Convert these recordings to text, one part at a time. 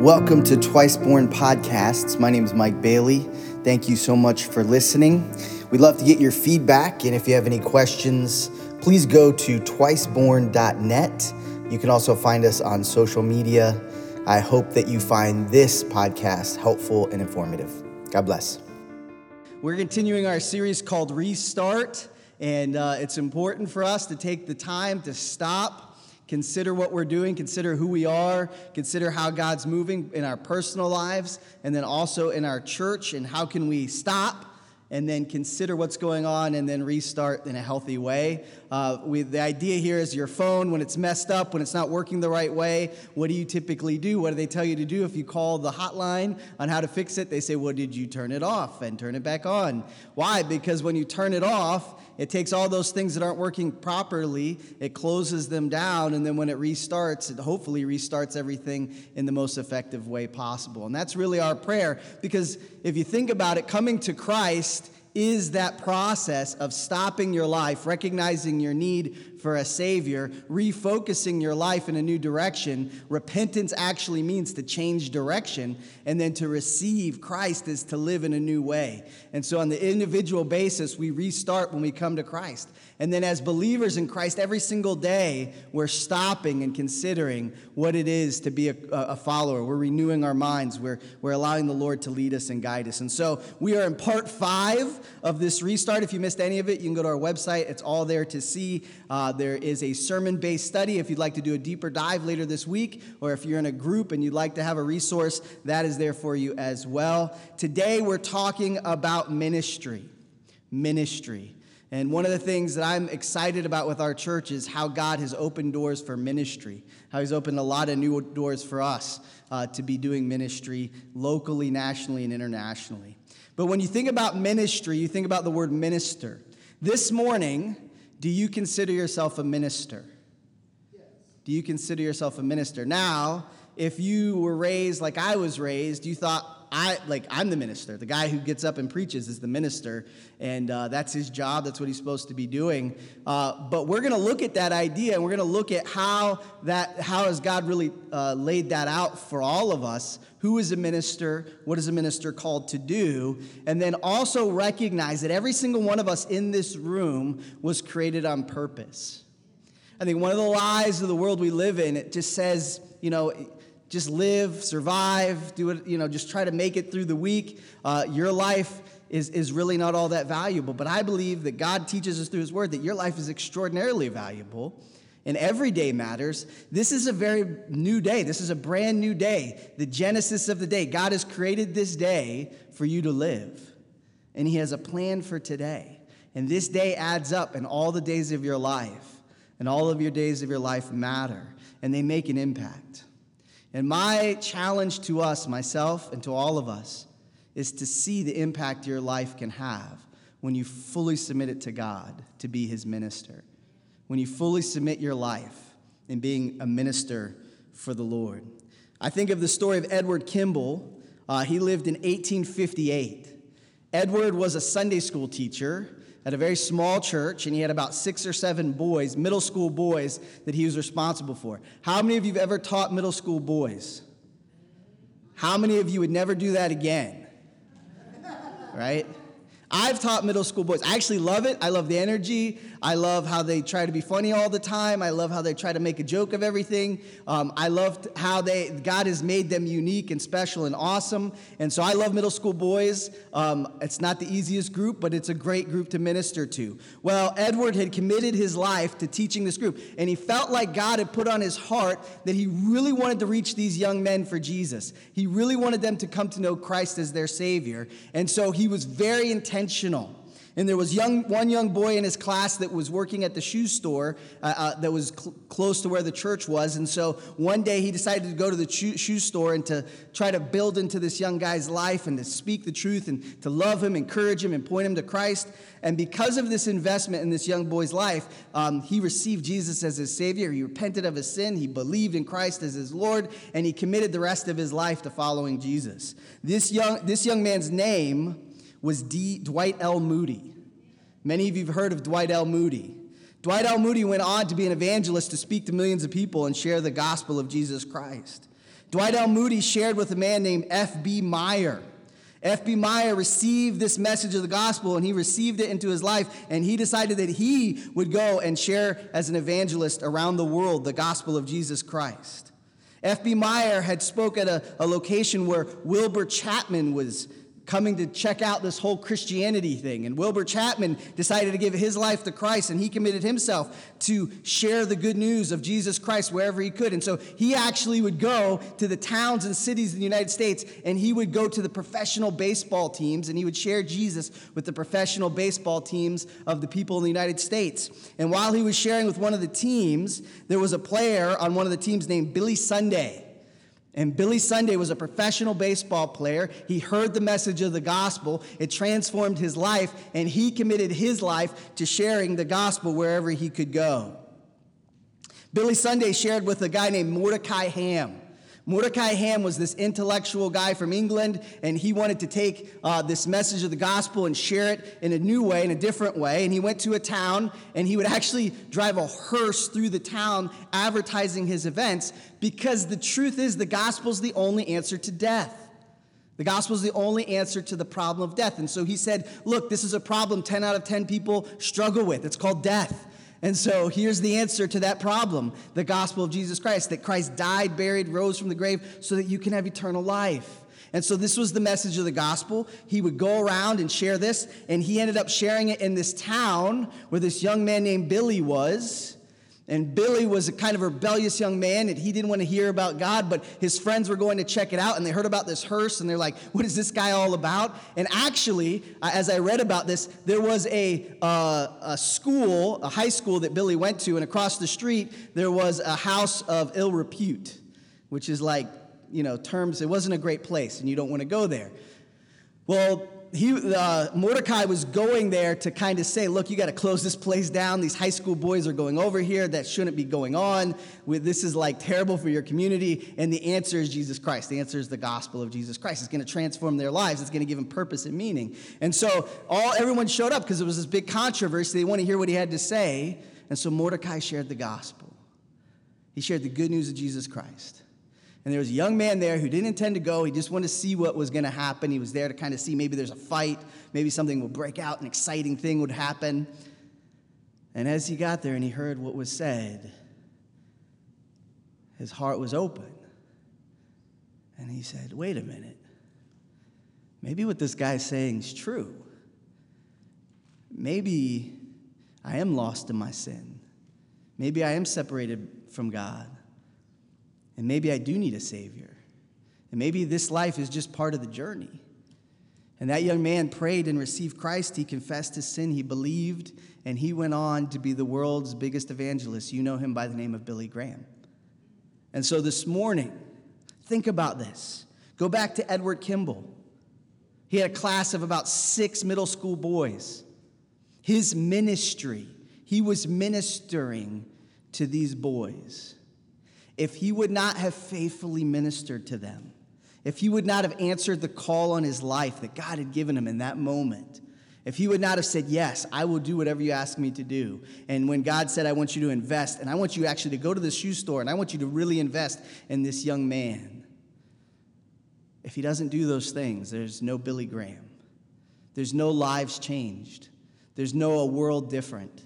Welcome to Twice Born Podcasts. My name is Mike Bailey. Thank you so much for listening. We'd love to get your feedback, and if you have any questions, please go to twiceborn.net. You can also find us on social media. I hope that you find this podcast helpful and informative. God bless. We're continuing our series called Restart, and uh, it's important for us to take the time to stop Consider what we're doing, consider who we are, consider how God's moving in our personal lives, and then also in our church, and how can we stop and then consider what's going on and then restart in a healthy way. Uh, we, the idea here is your phone, when it's messed up, when it's not working the right way, what do you typically do? What do they tell you to do? If you call the hotline on how to fix it, they say, Well, did you turn it off and turn it back on? Why? Because when you turn it off, it takes all those things that aren't working properly, it closes them down, and then when it restarts, it hopefully restarts everything in the most effective way possible. And that's really our prayer because if you think about it, coming to Christ is that process of stopping your life, recognizing your need for a Savior, refocusing your life in a new direction. Repentance actually means to change direction, and then to receive Christ is to live in a new way. And so, on the individual basis, we restart when we come to Christ. And then, as believers in Christ, every single day, we're stopping and considering what it is to be a, a, follower. We're renewing our minds. We're, we're allowing the Lord to lead us and guide us. And so, we are in part five of this restart. If you missed any of it, you can go to our website. It's all there to see. Uh, there is a sermon based study if you'd like to do a deeper dive later this week, or if you're in a group and you'd like to have a resource, that is there for you as well. Today, we're talking about ministry. Ministry. And one of the things that I'm excited about with our church is how God has opened doors for ministry, how He's opened a lot of new doors for us uh, to be doing ministry locally, nationally, and internationally. But when you think about ministry, you think about the word minister. This morning, do you consider yourself a minister? Yes. Do you consider yourself a minister? Now, if you were raised like I was raised, you thought, I like I'm the minister. The guy who gets up and preaches is the minister, and uh, that's his job. That's what he's supposed to be doing. Uh, but we're going to look at that idea, and we're going to look at how that how has God really uh, laid that out for all of us. Who is a minister? What is a minister called to do? And then also recognize that every single one of us in this room was created on purpose. I think one of the lies of the world we live in it just says, you know just live, survive, do it, you know, just try to make it through the week. Uh, your life is, is really not all that valuable. But I believe that God teaches us through His Word that your life is extraordinarily valuable and every day matters. This is a very new day. This is a brand new day, the genesis of the day. God has created this day for you to live, and He has a plan for today. And this day adds up, and all the days of your life, and all of your days of your life matter, and they make an impact. And my challenge to us, myself, and to all of us, is to see the impact your life can have when you fully submit it to God to be His minister. When you fully submit your life in being a minister for the Lord. I think of the story of Edward Kimball. Uh, he lived in 1858. Edward was a Sunday school teacher at a very small church, and he had about six or seven boys, middle school boys, that he was responsible for. How many of you have ever taught middle school boys? How many of you would never do that again? Right? I've taught middle school boys. I actually love it. I love the energy. I love how they try to be funny all the time. I love how they try to make a joke of everything. Um, I love how they God has made them unique and special and awesome. And so I love middle school boys. Um, it's not the easiest group, but it's a great group to minister to. Well, Edward had committed his life to teaching this group, and he felt like God had put on his heart that he really wanted to reach these young men for Jesus. He really wanted them to come to know Christ as their Savior. And so he was very intentional. And there was young, one young boy in his class that was working at the shoe store uh, uh, that was cl- close to where the church was. And so one day he decided to go to the shoe, shoe store and to try to build into this young guy's life and to speak the truth and to love him, encourage him, and point him to Christ. And because of this investment in this young boy's life, um, he received Jesus as his Savior. He repented of his sin. He believed in Christ as his Lord, and he committed the rest of his life to following Jesus. This young, this young man's name was D, Dwight L. Moody. Many of you have heard of Dwight L. Moody. Dwight L. Moody went on to be an evangelist to speak to millions of people and share the gospel of Jesus Christ. Dwight L. Moody shared with a man named F.B. Meyer. F.B. Meyer received this message of the gospel and he received it into his life, and he decided that he would go and share as an evangelist around the world the gospel of Jesus Christ. F.B. Meyer had spoke at a, a location where Wilbur Chapman was coming to check out this whole Christianity thing. And Wilbur Chapman decided to give his life to Christ, and he committed himself to share the good news of Jesus Christ wherever he could. And so he actually would go to the towns and cities in the United States, and he would go to the professional baseball teams, and he would share Jesus with the professional baseball teams of the people in the United States. And while he was sharing with one of the teams, there was a player on one of the teams named Billy Sunday. And Billy Sunday was a professional baseball player. He heard the message of the gospel. It transformed his life, and he committed his life to sharing the gospel wherever he could go. Billy Sunday shared with a guy named Mordecai Ham. Mordecai Ham was this intellectual guy from England, and he wanted to take uh, this message of the gospel and share it in a new way, in a different way. And he went to a town, and he would actually drive a hearse through the town advertising his events because the truth is the gospel is the only answer to death. The gospel is the only answer to the problem of death. And so he said, Look, this is a problem 10 out of 10 people struggle with. It's called death. And so here's the answer to that problem the gospel of Jesus Christ that Christ died, buried, rose from the grave so that you can have eternal life. And so this was the message of the gospel. He would go around and share this, and he ended up sharing it in this town where this young man named Billy was. And Billy was a kind of rebellious young man, and he didn't want to hear about God, but his friends were going to check it out, and they heard about this hearse, and they're like, What is this guy all about? And actually, as I read about this, there was a, uh, a school, a high school that Billy went to, and across the street, there was a house of ill repute, which is like, you know, terms, it wasn't a great place, and you don't want to go there. Well, he, uh, Mordecai was going there to kind of say, look, you got to close this place down. These high school boys are going over here. That shouldn't be going on. This is like terrible for your community. And the answer is Jesus Christ. The answer is the gospel of Jesus Christ. It's going to transform their lives. It's going to give them purpose and meaning. And so all everyone showed up because it was this big controversy. They want to hear what he had to say. And so Mordecai shared the gospel. He shared the good news of Jesus Christ. And there was a young man there who didn't intend to go. He just wanted to see what was going to happen. He was there to kind of see maybe there's a fight, maybe something will break out, an exciting thing would happen. And as he got there and he heard what was said, his heart was open. And he said, Wait a minute. Maybe what this guy's saying is true. Maybe I am lost in my sin. Maybe I am separated from God. And maybe I do need a Savior. And maybe this life is just part of the journey. And that young man prayed and received Christ. He confessed his sin, he believed, and he went on to be the world's biggest evangelist. You know him by the name of Billy Graham. And so this morning, think about this. Go back to Edward Kimball. He had a class of about six middle school boys. His ministry, he was ministering to these boys if he would not have faithfully ministered to them, if he would not have answered the call on his life that God had given him in that moment, if he would not have said, Yes, I will do whatever you ask me to do. And when God said, I want you to invest, and I want you actually to go to the shoe store, and I want you to really invest in this young man. If he doesn't do those things, there's no Billy Graham. There's no lives changed. There's no a world different.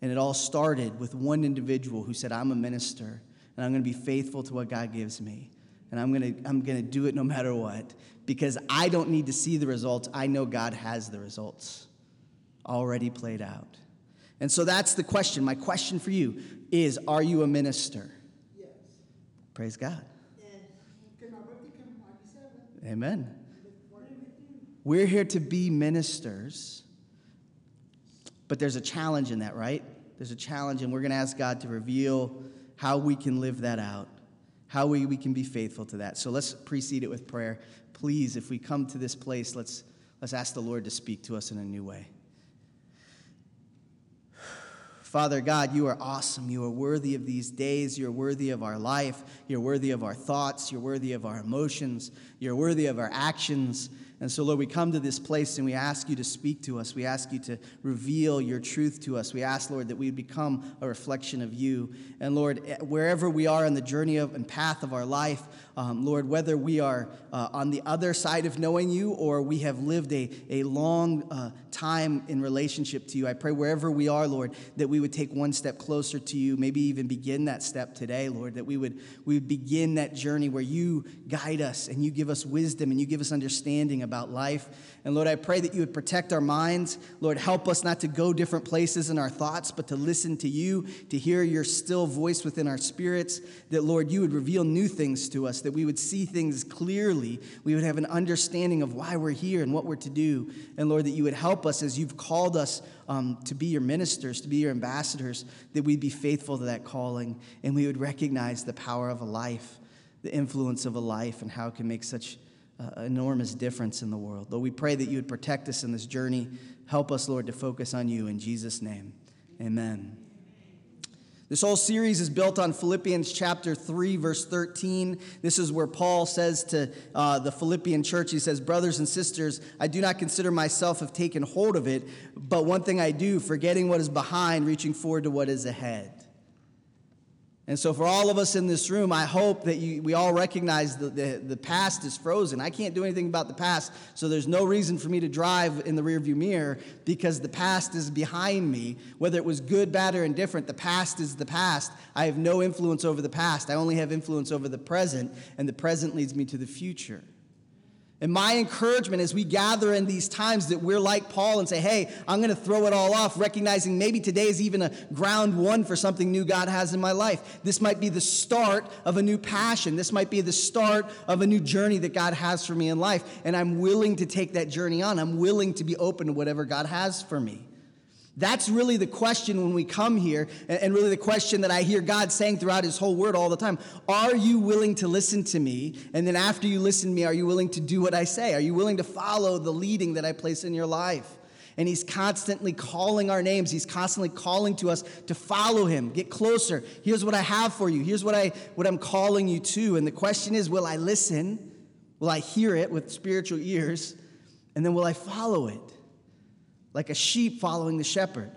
And it all started with one individual who said, I'm a minister and I'm going to be faithful to what God gives me. And I'm going to I'm going to do it no matter what because I don't need to see the results. I know God has the results already played out. And so that's the question. My question for you is Are you a minister? Yes. Praise God. Yes. Amen. We're here to be ministers, but there's a challenge in that, right? There's a challenge, and we're going to ask God to reveal how we can live that out, how we, we can be faithful to that. So let's precede it with prayer. Please, if we come to this place, let's, let's ask the Lord to speak to us in a new way. Father God, you are awesome. You are worthy of these days. You're worthy of our life. You're worthy of our thoughts. You're worthy of our emotions. You're worthy of our actions. And so, Lord, we come to this place and we ask you to speak to us. We ask you to reveal your truth to us. We ask, Lord, that we become a reflection of you. And, Lord, wherever we are on the journey of, and path of our life, um, Lord, whether we are uh, on the other side of knowing you or we have lived a, a long uh, time in relationship to you, I pray wherever we are, Lord, that we would take one step closer to you, maybe even begin that step today, Lord, that we would, we would begin that journey where you guide us and you give us wisdom and you give us understanding about life. And Lord, I pray that you would protect our minds. Lord, help us not to go different places in our thoughts, but to listen to you, to hear your still voice within our spirits. That, Lord, you would reveal new things to us, that we would see things clearly. We would have an understanding of why we're here and what we're to do. And, Lord, that you would help us as you've called us um, to be your ministers, to be your ambassadors, that we'd be faithful to that calling and we would recognize the power of a life, the influence of a life, and how it can make such uh, enormous difference in the world. Lord, we pray that you would protect us in this journey. Help us, Lord, to focus on you. In Jesus' name, amen. This whole series is built on Philippians chapter 3, verse 13. This is where Paul says to uh, the Philippian church, he says, Brothers and sisters, I do not consider myself have taken hold of it, but one thing I do, forgetting what is behind, reaching forward to what is ahead. And so, for all of us in this room, I hope that you, we all recognize that the, the past is frozen. I can't do anything about the past, so there's no reason for me to drive in the rearview mirror because the past is behind me. Whether it was good, bad, or indifferent, the past is the past. I have no influence over the past. I only have influence over the present, and the present leads me to the future. And my encouragement as we gather in these times that we're like Paul and say, hey, I'm going to throw it all off, recognizing maybe today is even a ground one for something new God has in my life. This might be the start of a new passion. This might be the start of a new journey that God has for me in life. And I'm willing to take that journey on. I'm willing to be open to whatever God has for me. That's really the question when we come here, and really the question that I hear God saying throughout His whole word all the time. Are you willing to listen to me? And then after you listen to me, are you willing to do what I say? Are you willing to follow the leading that I place in your life? And He's constantly calling our names. He's constantly calling to us to follow Him, get closer. Here's what I have for you. Here's what, I, what I'm calling you to. And the question is will I listen? Will I hear it with spiritual ears? And then will I follow it? Like a sheep following the shepherd.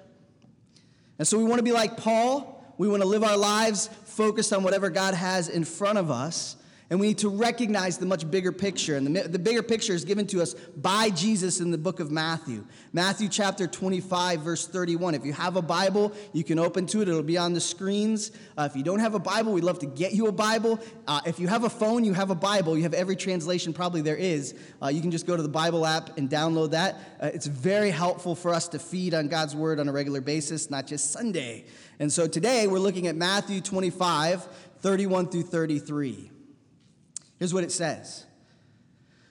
And so we want to be like Paul. We want to live our lives focused on whatever God has in front of us. And we need to recognize the much bigger picture. And the, the bigger picture is given to us by Jesus in the book of Matthew. Matthew chapter 25, verse 31. If you have a Bible, you can open to it. It'll be on the screens. Uh, if you don't have a Bible, we'd love to get you a Bible. Uh, if you have a phone, you have a Bible. You have every translation probably there is. Uh, you can just go to the Bible app and download that. Uh, it's very helpful for us to feed on God's word on a regular basis, not just Sunday. And so today we're looking at Matthew 25, 31 through 33. Here's what it says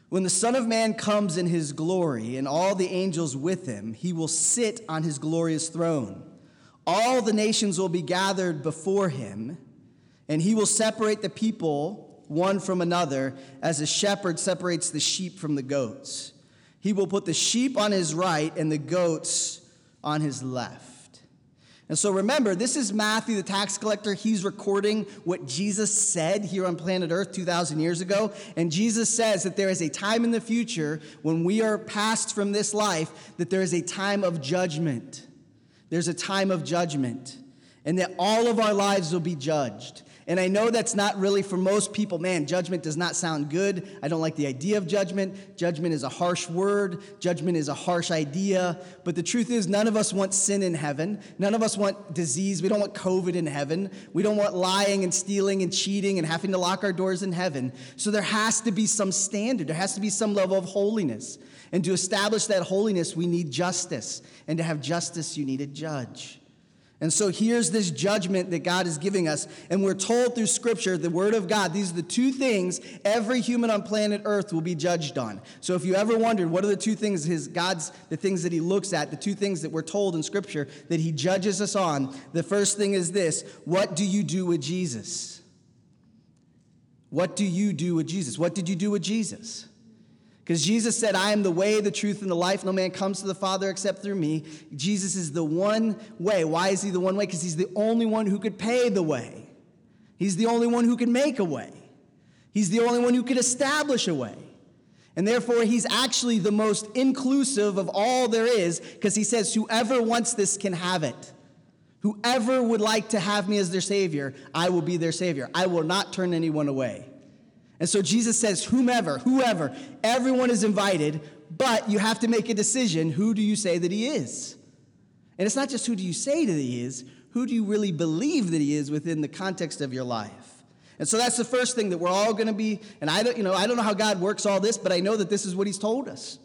When the Son of Man comes in his glory and all the angels with him, he will sit on his glorious throne. All the nations will be gathered before him, and he will separate the people one from another as a shepherd separates the sheep from the goats. He will put the sheep on his right and the goats on his left. And so remember, this is Matthew, the tax collector. He's recording what Jesus said here on planet Earth 2,000 years ago. And Jesus says that there is a time in the future when we are passed from this life, that there is a time of judgment. There's a time of judgment. And that all of our lives will be judged. And I know that's not really for most people. Man, judgment does not sound good. I don't like the idea of judgment. Judgment is a harsh word, judgment is a harsh idea. But the truth is, none of us want sin in heaven. None of us want disease. We don't want COVID in heaven. We don't want lying and stealing and cheating and having to lock our doors in heaven. So there has to be some standard, there has to be some level of holiness. And to establish that holiness, we need justice. And to have justice, you need a judge. And so here's this judgment that God is giving us. And we're told through Scripture, the Word of God, these are the two things every human on planet Earth will be judged on. So if you ever wondered what are the two things his God's, the things that He looks at, the two things that we're told in Scripture that He judges us on, the first thing is this What do you do with Jesus? What do you do with Jesus? What did you do with Jesus? Because Jesus said, I am the way, the truth, and the life. No man comes to the Father except through me. Jesus is the one way. Why is he the one way? Because he's the only one who could pay the way. He's the only one who can make a way. He's the only one who could establish a way. And therefore, he's actually the most inclusive of all there is because he says, Whoever wants this can have it. Whoever would like to have me as their Savior, I will be their Savior. I will not turn anyone away. And so Jesus says, Whomever, whoever, everyone is invited, but you have to make a decision. Who do you say that he is? And it's not just who do you say that he is, who do you really believe that he is within the context of your life? And so that's the first thing that we're all going to be, and I don't, you know, I don't know how God works all this, but I know that this is what he's told us.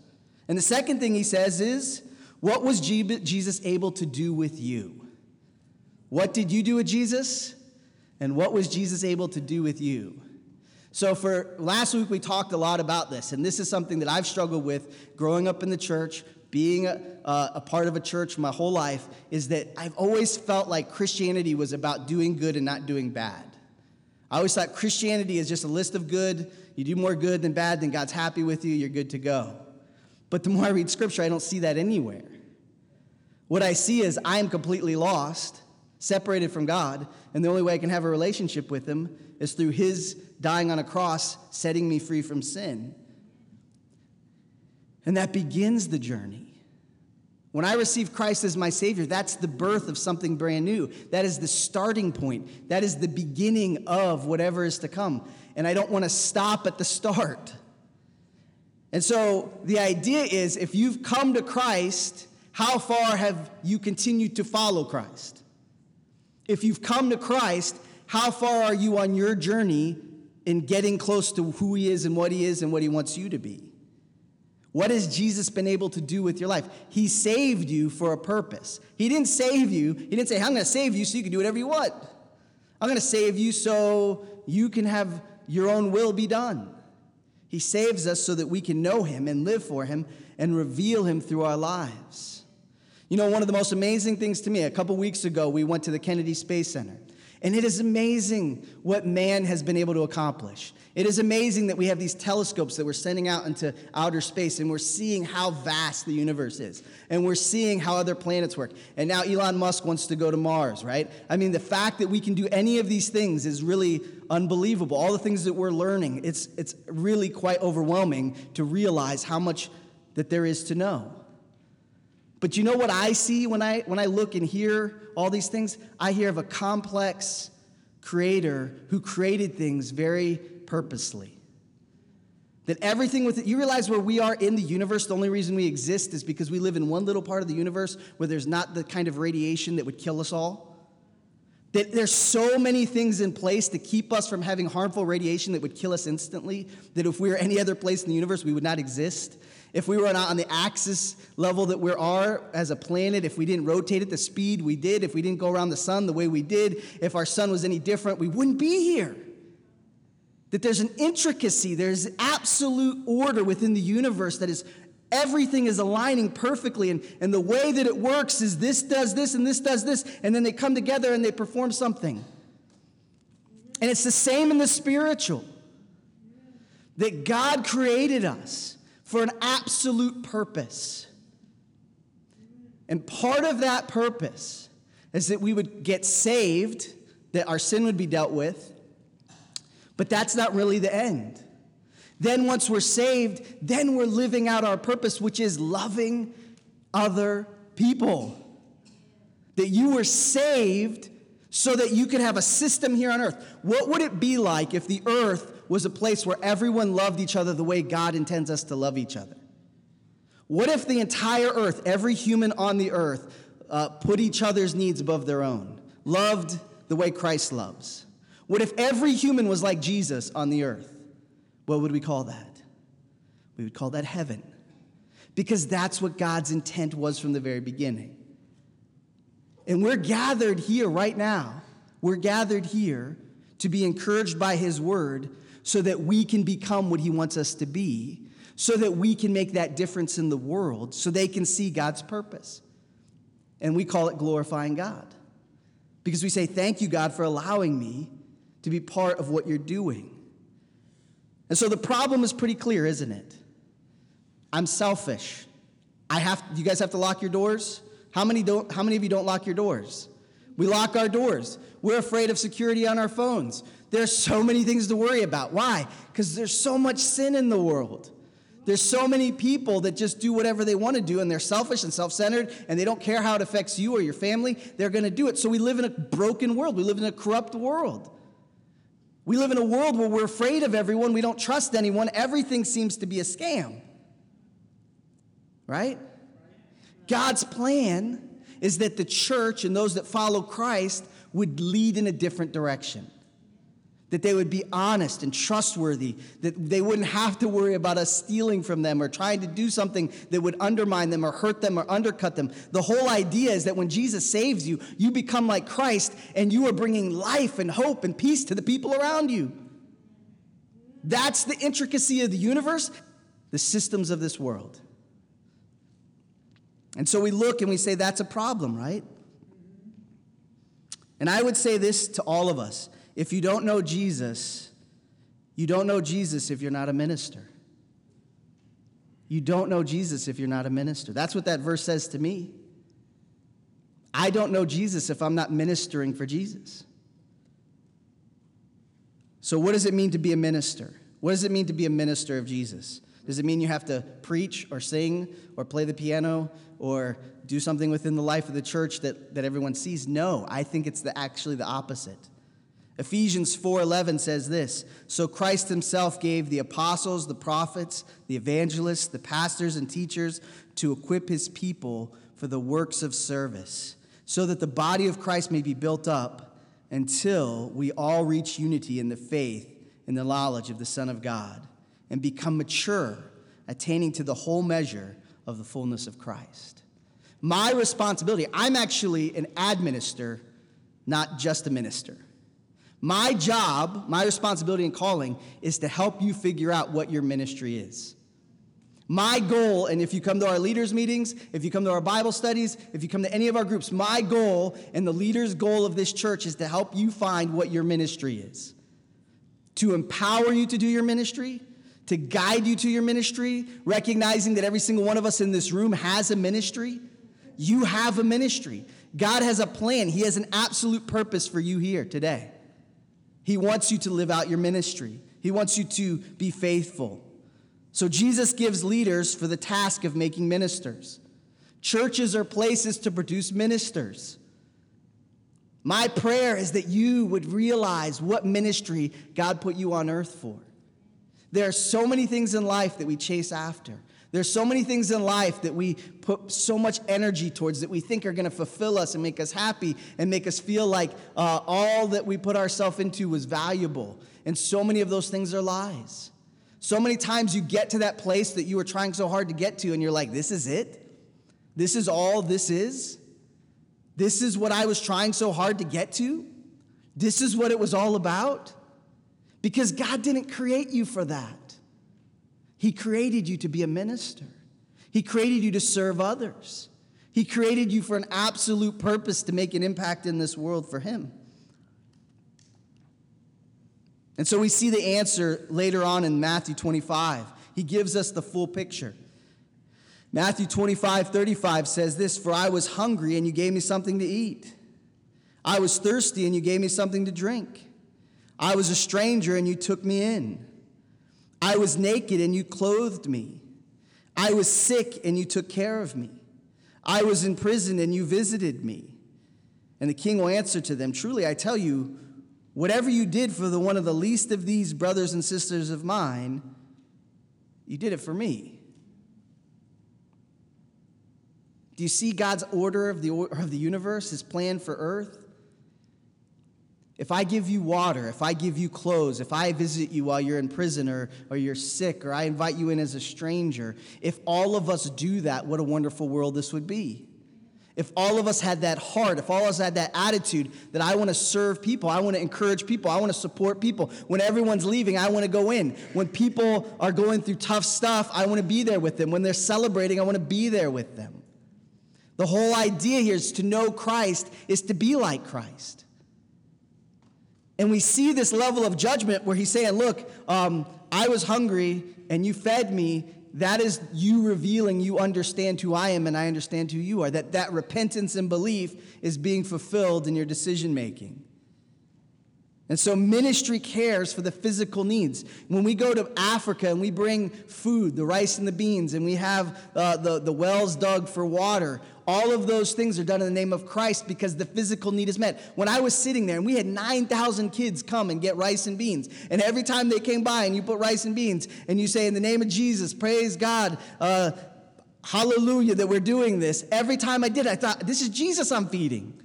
And the second thing he says is, what was Jesus able to do with you? What did you do with Jesus? And what was Jesus able to do with you? So, for last week, we talked a lot about this, and this is something that I've struggled with growing up in the church, being a, a, part of a church my whole life, is that I've always felt like Christianity was about doing good and not doing bad. I always thought Christianity is just a list of good. You do more good than bad, then God's happy with you, you're good to go. But the more I read scripture, I don't see that anywhere. What I see is I am completely lost, separated from God, and the only way I can have a relationship with Him is through His dying on a cross, setting me free from sin. And that begins the journey. When I receive Christ as my Savior, that's the birth of something brand new. That is the starting point. That is the beginning of whatever is to come. And I don't want to stop at the start. And so the idea is if you've come to Christ, how far have you continued to follow Christ? If you've come to Christ, how far are you on your journey in getting close to who He is and what He is and what He wants you to be? What has Jesus been able to do with your life? He saved you for a purpose. He didn't save you. He didn't say, I'm going to save you so you can do whatever you want. I'm going to save you so you can have your own will be done. He saves us so that we can know Him and live for Him and reveal Him through our lives. You know, one of the most amazing things to me, a couple weeks ago, we went to the Kennedy Space Center. And it is amazing what man has been able to accomplish. It is amazing that we have these telescopes that we're sending out into outer space and we're seeing how vast the universe is. And we're seeing how other planets work. And now Elon Musk wants to go to Mars, right? I mean, the fact that we can do any of these things is really unbelievable. All the things that we're learning, it's, it's really quite overwhelming to realize how much that there is to know. But you know what I see when I, when I look and hear all these things? I hear of a complex creator who created things very purposely. That everything with it, you realize where we are in the universe, the only reason we exist is because we live in one little part of the universe where there's not the kind of radiation that would kill us all. That there's so many things in place to keep us from having harmful radiation that would kill us instantly, that if we were any other place in the universe, we would not exist. If we were not on the axis level that we are as a planet, if we didn't rotate at the speed we did, if we didn't go around the sun the way we did, if our sun was any different, we wouldn't be here that there's an intricacy, there's absolute order within the universe that is everything is aligning perfectly. And, and the way that it works is this does this and this does this, and then they come together and they perform something. And it's the same in the spiritual that God created us for an absolute purpose. And part of that purpose is that we would get saved, that our sin would be dealt with, but that's not really the end. Then, once we're saved, then we're living out our purpose, which is loving other people. That you were saved so that you could have a system here on earth. What would it be like if the earth was a place where everyone loved each other the way God intends us to love each other? What if the entire earth, every human on the earth, uh, put each other's needs above their own, loved the way Christ loves? What if every human was like Jesus on the earth? What would we call that? We would call that heaven. Because that's what God's intent was from the very beginning. And we're gathered here right now. We're gathered here to be encouraged by His word so that we can become what He wants us to be, so that we can make that difference in the world, so they can see God's purpose. And we call it glorifying God. Because we say, Thank you, God, for allowing me to be part of what you're doing. And so the problem is pretty clear, isn't it? I'm selfish. I have you guys have to lock your doors? How many don't how many of you don't lock your doors? We lock our doors. We're afraid of security on our phones. There's so many things to worry about. Why? Because there's so much sin in the world. There's so many people that just do whatever they want to do and they're selfish and self centered and they don't care how it affects you or your family. They're going to do it. So we live in a broken world. We live in a corrupt world. We live in a world where we're afraid of everyone. We don't trust anyone. Everything seems to be a scam. Right? God's plan is that the church and those that follow Christ would lead in a different direction that they would be honest and trustworthy, that they wouldn't have to worry about us stealing from them or trying to do something that would undermine them or hurt them or undercut them. The whole idea is that when Jesus saves you, you become like Christ and you are bringing life and hope and peace to the people around you. That's the intricacy of the universe, the systems of this world. And so we look and we say, that's a problem, right? And I would say this to all of us if you don't know Jesus, you don't know Jesus if you're not a minister. You don't know Jesus if you're not a minister. That's what that verse says to me. I don't know Jesus if I'm not ministering for Jesus. So, what does it mean to be a minister? What does it mean to be a minister of Jesus? Does it mean you have to preach or sing or play the piano or do something within the life of the church that, that everyone sees? No, I think it's the, actually the opposite. Ephesians 4:11 says this, so Christ himself gave the apostles, the prophets, the evangelists, the pastors and teachers to equip his people for the works of service, so that the body of Christ may be built up until we all reach unity in the faith and the knowledge of the Son of God and become mature, attaining to the whole measure of the fullness of Christ. My responsibility, I'm actually an administrator, not just a minister. My job, my responsibility and calling is to help you figure out what your ministry is. My goal, and if you come to our leaders' meetings, if you come to our Bible studies, if you come to any of our groups, my goal and the leader's goal of this church is to help you find what your ministry is. To empower you to do your ministry, to guide you to your ministry, recognizing that every single one of us in this room has a ministry. You have a ministry. God has a plan, He has an absolute purpose for you here today. He wants you to live out your ministry, He wants you to be faithful. So Jesus gives leaders for the task of making ministers. Churches are places to produce ministers. My prayer is that you would realize what ministry God put you on earth for. There are so many things in life that we chase after. There's so many things in life that we put so much energy towards that we think are going to fulfill us and make us happy and make us feel like uh, all that we put ourselves into was valuable. And so many of those things are lies. So many times you get to that place that you were trying so hard to get to, and you're like, this is it? This is all this is? This is what I was trying so hard to get to? This is what it was all about? Because God didn't create you for that. He created you to be a minister, He created you to serve others. He created you for an absolute purpose to make an impact in this world for Him. And so we see the answer later on in Matthew 25. He gives us the full picture. Matthew 25, 35 says this For I was hungry, and you gave me something to eat. I was thirsty, and you gave me something to drink. I was a stranger, and you took me in. I was naked and you clothed me. I was sick and you took care of me. I was in prison and you visited me. And the king will answer to them Truly, I tell you, whatever you did for the one of the least of these brothers and sisters of mine, you did it for me. Do you see God's order of the, of the universe, his plan for earth? If I give you water, if I give you clothes, if I visit you while you're in prison or, or you're sick, or I invite you in as a stranger, if all of us do that, what a wonderful world this would be. If all of us had that heart, if all of us had that attitude that I want to serve people, I want to encourage people, I want to support people. When everyone's leaving, I want to go in. When people are going through tough stuff, I want to be there with them. When they're celebrating, I want to be there with them. The whole idea here is to know Christ is to be like Christ. And we see this level of judgment where he's saying, Look, um, I was hungry and you fed me. That is you revealing you understand who I am and I understand who you are. That that repentance and belief is being fulfilled in your decision making. And so ministry cares for the physical needs. When we go to Africa and we bring food, the rice and the beans, and we have uh, the, the wells dug for water, all of those things are done in the name of Christ because the physical need is met. When I was sitting there and we had 9,000 kids come and get rice and beans, and every time they came by and you put rice and beans and you say, In the name of Jesus, praise God, uh, hallelujah that we're doing this, every time I did, I thought, This is Jesus I'm feeding.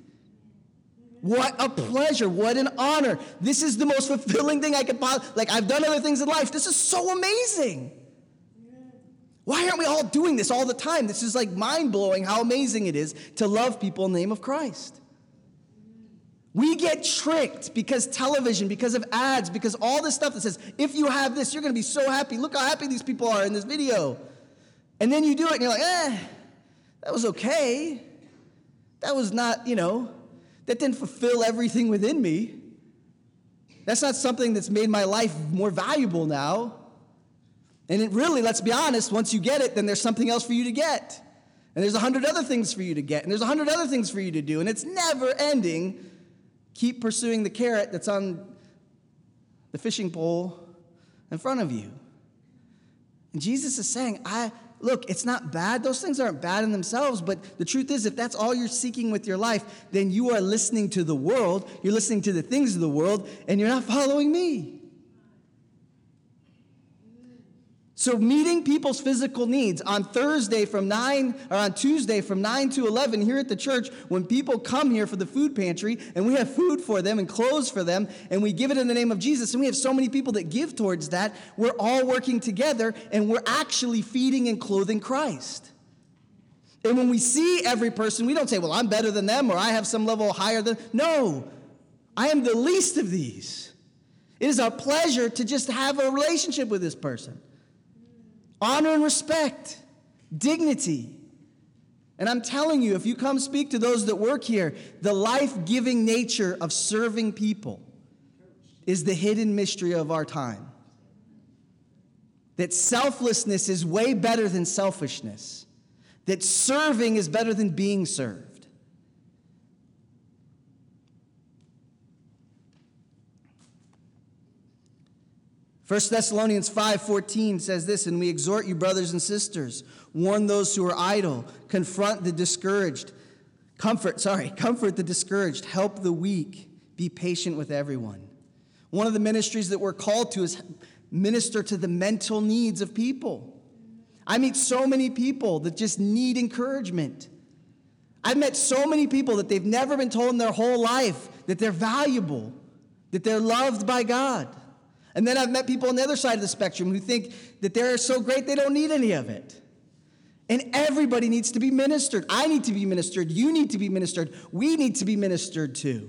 What a pleasure. What an honor. This is the most fulfilling thing I could possibly, like, I've done other things in life. This is so amazing. Why aren't we all doing this all the time? This is like mind blowing how amazing it is to love people in the name of Christ. We get tricked because television, because of ads, because all this stuff that says, if you have this, you're going to be so happy. Look how happy these people are in this video. And then you do it and you're like, eh, that was okay. That was not, you know, that didn't fulfill everything within me. That's not something that's made my life more valuable now. And it really, let's be honest, once you get it, then there's something else for you to get. And there's a hundred other things for you to get. And there's a hundred other things for you to do. And it's never ending. Keep pursuing the carrot that's on the fishing pole in front of you. And Jesus is saying, I look, it's not bad. Those things aren't bad in themselves, but the truth is, if that's all you're seeking with your life, then you are listening to the world, you're listening to the things of the world, and you're not following me. So, meeting people's physical needs on Thursday from 9, or on Tuesday from 9 to 11 here at the church, when people come here for the food pantry and we have food for them and clothes for them, and we give it in the name of Jesus, and we have so many people that give towards that, we're all working together and we're actually feeding and clothing Christ. And when we see every person, we don't say, well, I'm better than them or I have some level higher than. No, I am the least of these. It is our pleasure to just have a relationship with this person honor and respect, dignity. And I'm telling you, if you come speak to those that work here, the life giving nature of serving people is the hidden mystery of our time. That selflessness is way better than selfishness, that serving is better than being served. 1 Thessalonians 5:14 says this, and we exhort you brothers and sisters, warn those who are idle, confront the discouraged, comfort, sorry, comfort the discouraged, help the weak, be patient with everyone. One of the ministries that we're called to is minister to the mental needs of people. I meet so many people that just need encouragement. I've met so many people that they've never been told in their whole life that they're valuable, that they're loved by God. And then I've met people on the other side of the spectrum who think that they're so great they don't need any of it. And everybody needs to be ministered. I need to be ministered. You need to be ministered. We need to be ministered to.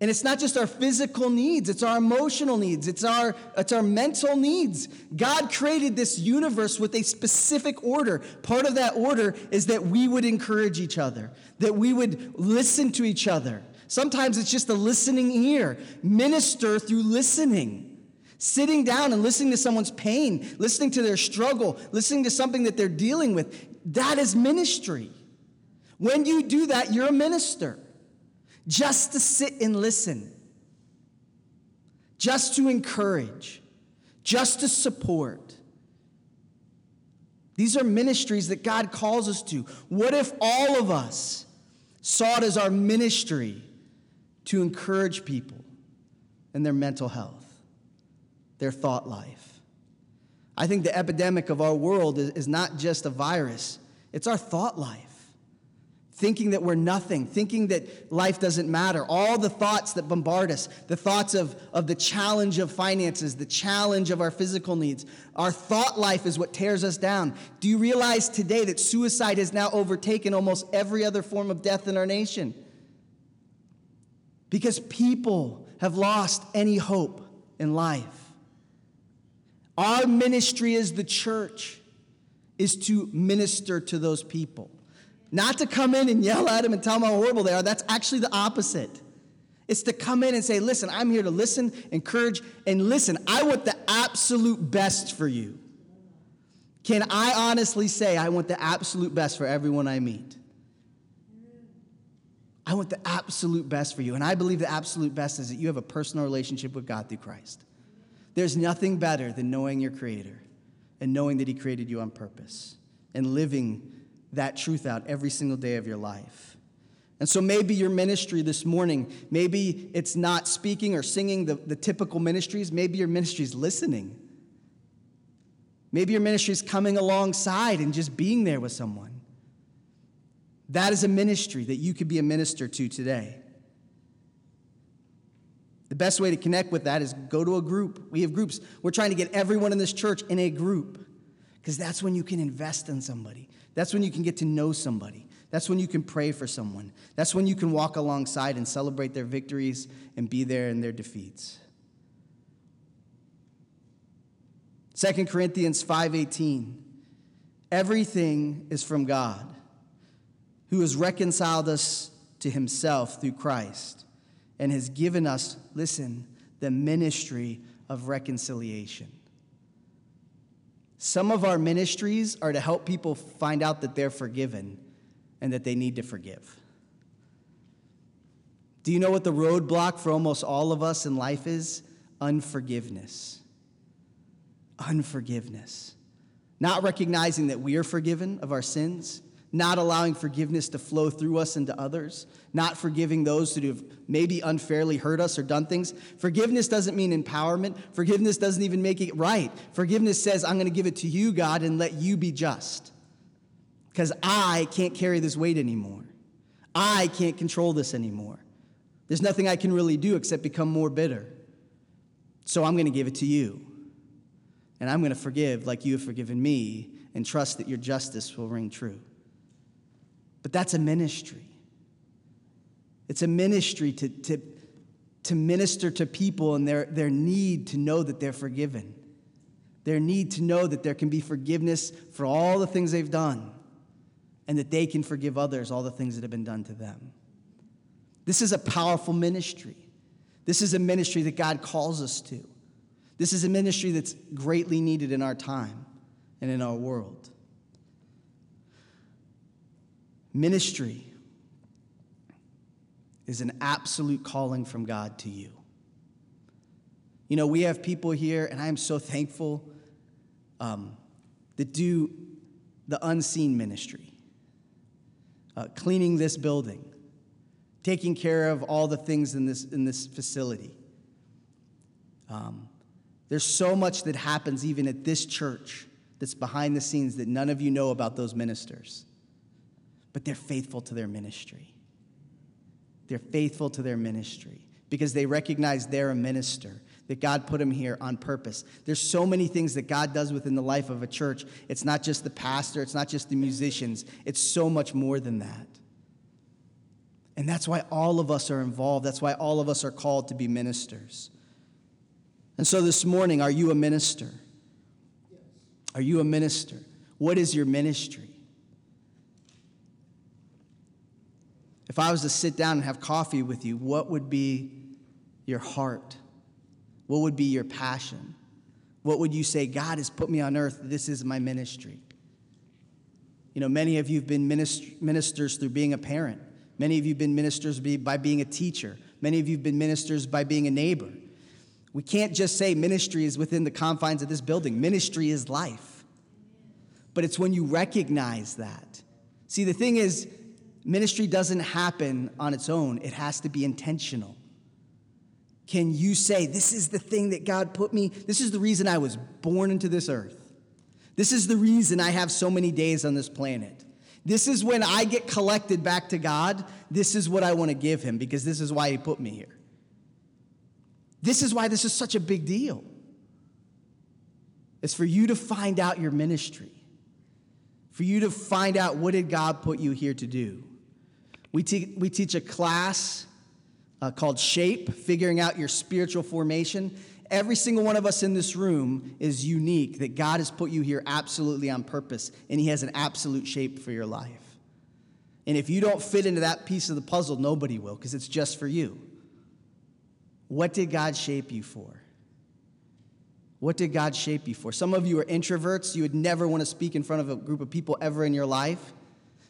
And it's not just our physical needs, it's our emotional needs, it's our, it's our mental needs. God created this universe with a specific order. Part of that order is that we would encourage each other, that we would listen to each other, Sometimes it's just a listening ear. Minister through listening. Sitting down and listening to someone's pain, listening to their struggle, listening to something that they're dealing with. That is ministry. When you do that, you're a minister. Just to sit and listen, just to encourage, just to support. These are ministries that God calls us to. What if all of us saw it as our ministry to encourage people in their mental health, their thought life. I think the epidemic of our world is, is not just a virus, it's our thought life. Thinking that we're nothing, thinking that life doesn't matter, all the thoughts that bombard us, the thoughts of, of the challenge of finances, the challenge of our physical needs. Our thought life is what tears us down. Do you realize today that suicide has now overtaken almost every other form of death in our nation? Because people have lost any hope in life. Our ministry as the church is to minister to those people. Not to come in and yell at them and tell them how horrible they are. That's actually the opposite. It's to come in and say, listen, I'm here to listen, encourage, and listen. I want the absolute best for you. Can I honestly say I want the absolute best for everyone I meet? I want the absolute best for you. And I believe the absolute best is that you have a personal relationship with God through Christ. There's nothing better than knowing your Creator and knowing that He created you on purpose and living that truth out every single day of your life. And so maybe your ministry this morning, maybe it's not speaking or singing the, the typical ministries, maybe your ministry is listening. Maybe your ministry is coming alongside and just being there with someone. That is a ministry that you could be a minister to today. The best way to connect with that is go to a group. We have groups. We're trying to get everyone in this church in a group because that's when you can invest in somebody. That's when you can get to know somebody. That's when you can pray for someone. That's when you can walk alongside and celebrate their victories and be there in their defeats. 2 Corinthians 5:18 Everything is from God who has reconciled us to himself through Christ and has given us, listen, the ministry of reconciliation. Some of our ministries are to help people find out that they're forgiven and that they need to forgive. Do you know what the roadblock for almost all of us in life is? Unforgiveness. Unforgiveness. Not recognizing that we are forgiven of our sins not allowing forgiveness to flow through us into others, not forgiving those who have maybe unfairly hurt us or done things. Forgiveness doesn't mean empowerment. Forgiveness doesn't even make it right. Forgiveness says, I'm going to give it to you, God, and let you be just. Because I can't carry this weight anymore. I can't control this anymore. There's nothing I can really do except become more bitter. So I'm going to give it to you. And I'm going to forgive like you have forgiven me and trust that your justice will ring true. But that's a ministry. It's a ministry to, to, to minister to people and their, their need to know that they're forgiven, their need to know that there can be forgiveness for all the things they've done, and that they can forgive others all the things that have been done to them. This is a powerful ministry. This is a ministry that God calls us to. This is a ministry that's greatly needed in our time and in our world. Ministry is an absolute calling from God to you. You know, we have people here, and I am so thankful um, that do the unseen ministry, uh, cleaning this building, taking care of all the things in this, in this facility. Um, there's so much that happens even at this church that's behind the scenes that none of you know about those ministers but they're faithful to their ministry. They're faithful to their ministry because they recognize they're a minister, that God put them here on purpose. There's so many things that God does within the life of a church. It's not just the pastor, it's not just the musicians, it's so much more than that. And that's why all of us are involved. That's why all of us are called to be ministers. And so this morning, are you a minister? Are you a minister? What is your ministry? If I was to sit down and have coffee with you, what would be your heart? What would be your passion? What would you say, God has put me on earth, this is my ministry? You know, many of you have been ministers through being a parent. Many of you have been ministers by being a teacher. Many of you have been ministers by being a neighbor. We can't just say ministry is within the confines of this building. Ministry is life. But it's when you recognize that. See, the thing is, Ministry doesn't happen on its own, it has to be intentional. Can you say, This is the thing that God put me? This is the reason I was born into this earth. This is the reason I have so many days on this planet. This is when I get collected back to God. This is what I want to give Him because this is why He put me here. This is why this is such a big deal. It's for you to find out your ministry, for you to find out what did God put you here to do. We, te- we teach a class uh, called Shape, figuring out your spiritual formation. Every single one of us in this room is unique, that God has put you here absolutely on purpose, and He has an absolute shape for your life. And if you don't fit into that piece of the puzzle, nobody will, because it's just for you. What did God shape you for? What did God shape you for? Some of you are introverts. You would never want to speak in front of a group of people ever in your life.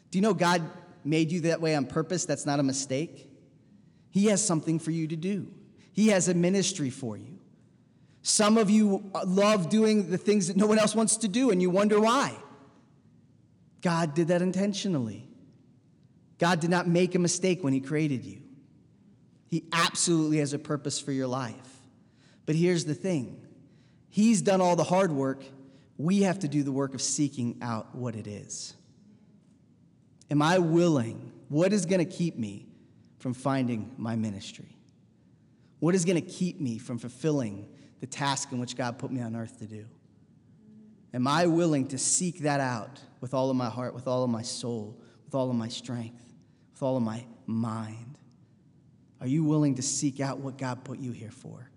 Do you know God made you that way on purpose. That's not a mistake. He has something for you to do, He has a ministry for you. Some of you love doing the things that no one else wants to do, and you wonder why. God did that intentionally. God did not make a mistake when He created you. He absolutely has a purpose for your life. But here's the thing He's done all the hard work. We have to do the work of seeking out what it is. Am I willing? What is going to keep me from finding my ministry? What is going to keep me from fulfilling the task in which God put me on earth to do? Am I willing to seek that out with all of my heart, with all of my soul, with all of my strength, with all of my mind? Are you willing to seek out what God put you here for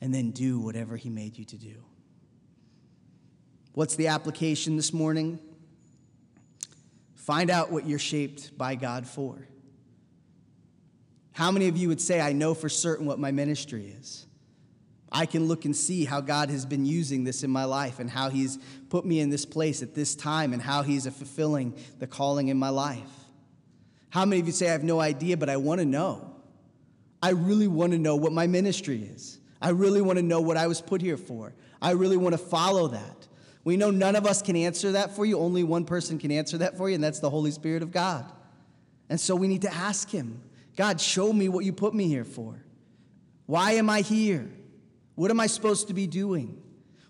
and then do whatever He made you to do? What's the application this morning? Find out what you're shaped by God for. How many of you would say, I know for certain what my ministry is? I can look and see how God has been using this in my life and how He's put me in this place at this time and how He's fulfilling the calling in my life. How many of you say, I have no idea, but I want to know? I really want to know what my ministry is. I really want to know what I was put here for. I really want to follow that. We know none of us can answer that for you. Only one person can answer that for you, and that's the Holy Spirit of God. And so we need to ask Him God, show me what you put me here for. Why am I here? What am I supposed to be doing?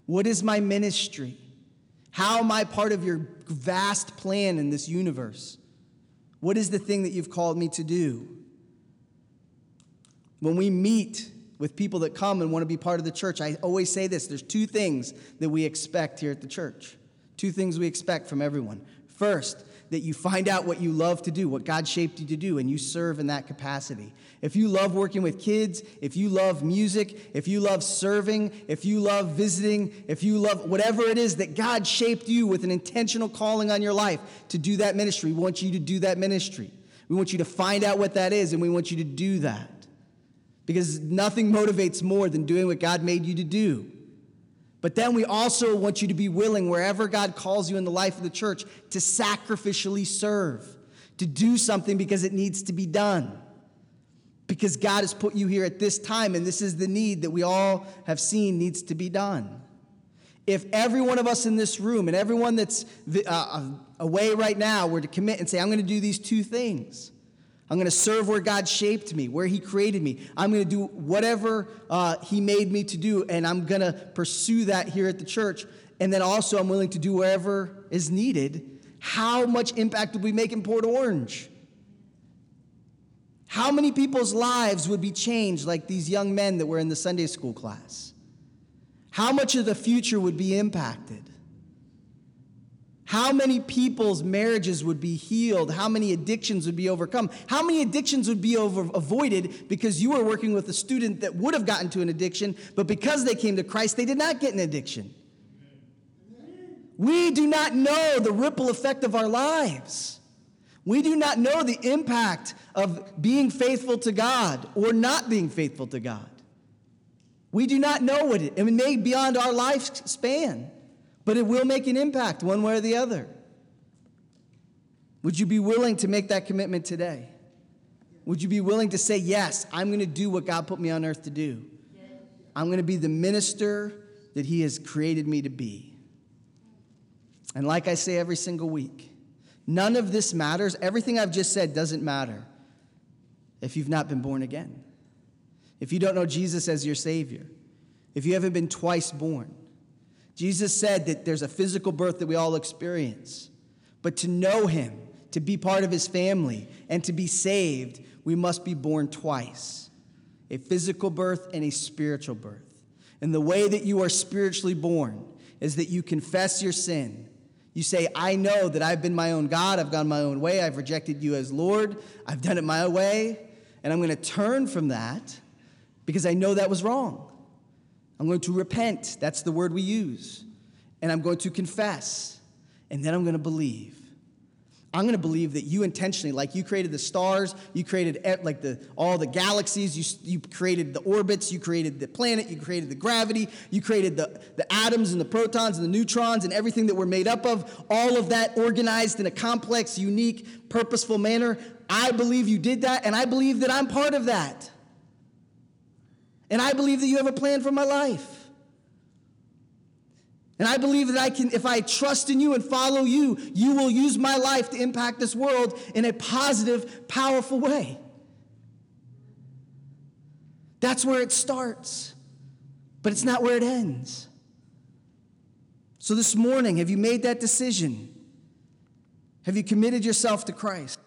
What is my ministry? How am I part of your vast plan in this universe? What is the thing that you've called me to do? When we meet with people that come and want to be part of the church, I always say this there's two things that we expect here at the church. Two things we expect from everyone. First, that you find out what you love to do, what God shaped you to do, and you serve in that capacity. If you love working with kids, if you love music, if you love serving, if you love visiting, if you love whatever it is that God shaped you with an intentional calling on your life to do that ministry, we want you to do that ministry. We want you to find out what that is, and we want you to do that because nothing motivates more than doing what God made you to do. But then we also want you to be willing, wherever God calls you in the life of the church, to sacrificially serve, to do something because it needs to be done. Because God has put you here at this time, and this is the need that we all have seen needs to be done. If every one of us in this room and everyone that's uh, away right now were to commit and say, I'm going to do these two things, I'm going to serve where God shaped me, where He created me. I'm going to do whatever uh, He made me to do, and I'm going to pursue that here at the church. And then also, I'm willing to do wherever is needed. How much impact would we make in Port Orange? How many people's lives would be changed like these young men that were in the Sunday school class? How much of the future would be impacted? How many people's marriages would be healed? How many addictions would be overcome? How many addictions would be over, avoided because you were working with a student that would have gotten to an addiction, but because they came to Christ, they did not get an addiction? We do not know the ripple effect of our lives. We do not know the impact of being faithful to God or not being faithful to God. We do not know what it, it may be beyond our lifespan but it will make an impact one way or the other. Would you be willing to make that commitment today? Would you be willing to say, Yes, I'm going to do what God put me on earth to do? I'm going to be the minister that He has created me to be. And like I say every single week, none of this matters. Everything I've just said doesn't matter if you've not been born again, if you don't know Jesus as your Savior, if you haven't been twice born. Jesus said that there's a physical birth that we all experience, but to know him, to be part of his family, and to be saved, we must be born twice a physical birth and a spiritual birth. And the way that you are spiritually born is that you confess your sin. You say, I know that I've been my own God, I've gone my own way, I've rejected you as Lord, I've done it my way, and I'm going to turn from that because I know that was wrong. I'm going to repent. That's the word we use. And I'm going to confess. And then I'm going to believe. I'm going to believe that you intentionally, like you created the stars, you created like the all the galaxies, you, you created the orbits, you created the planet, you created the gravity, you created the, the atoms and the protons and the neutrons and everything that we're made up of, all of that organized in a complex, unique, purposeful manner. I believe you did that, and I believe that I'm part of that. And I believe that you have a plan for my life. And I believe that I can, if I trust in you and follow you, you will use my life to impact this world in a positive, powerful way. That's where it starts, but it's not where it ends. So this morning, have you made that decision? Have you committed yourself to Christ?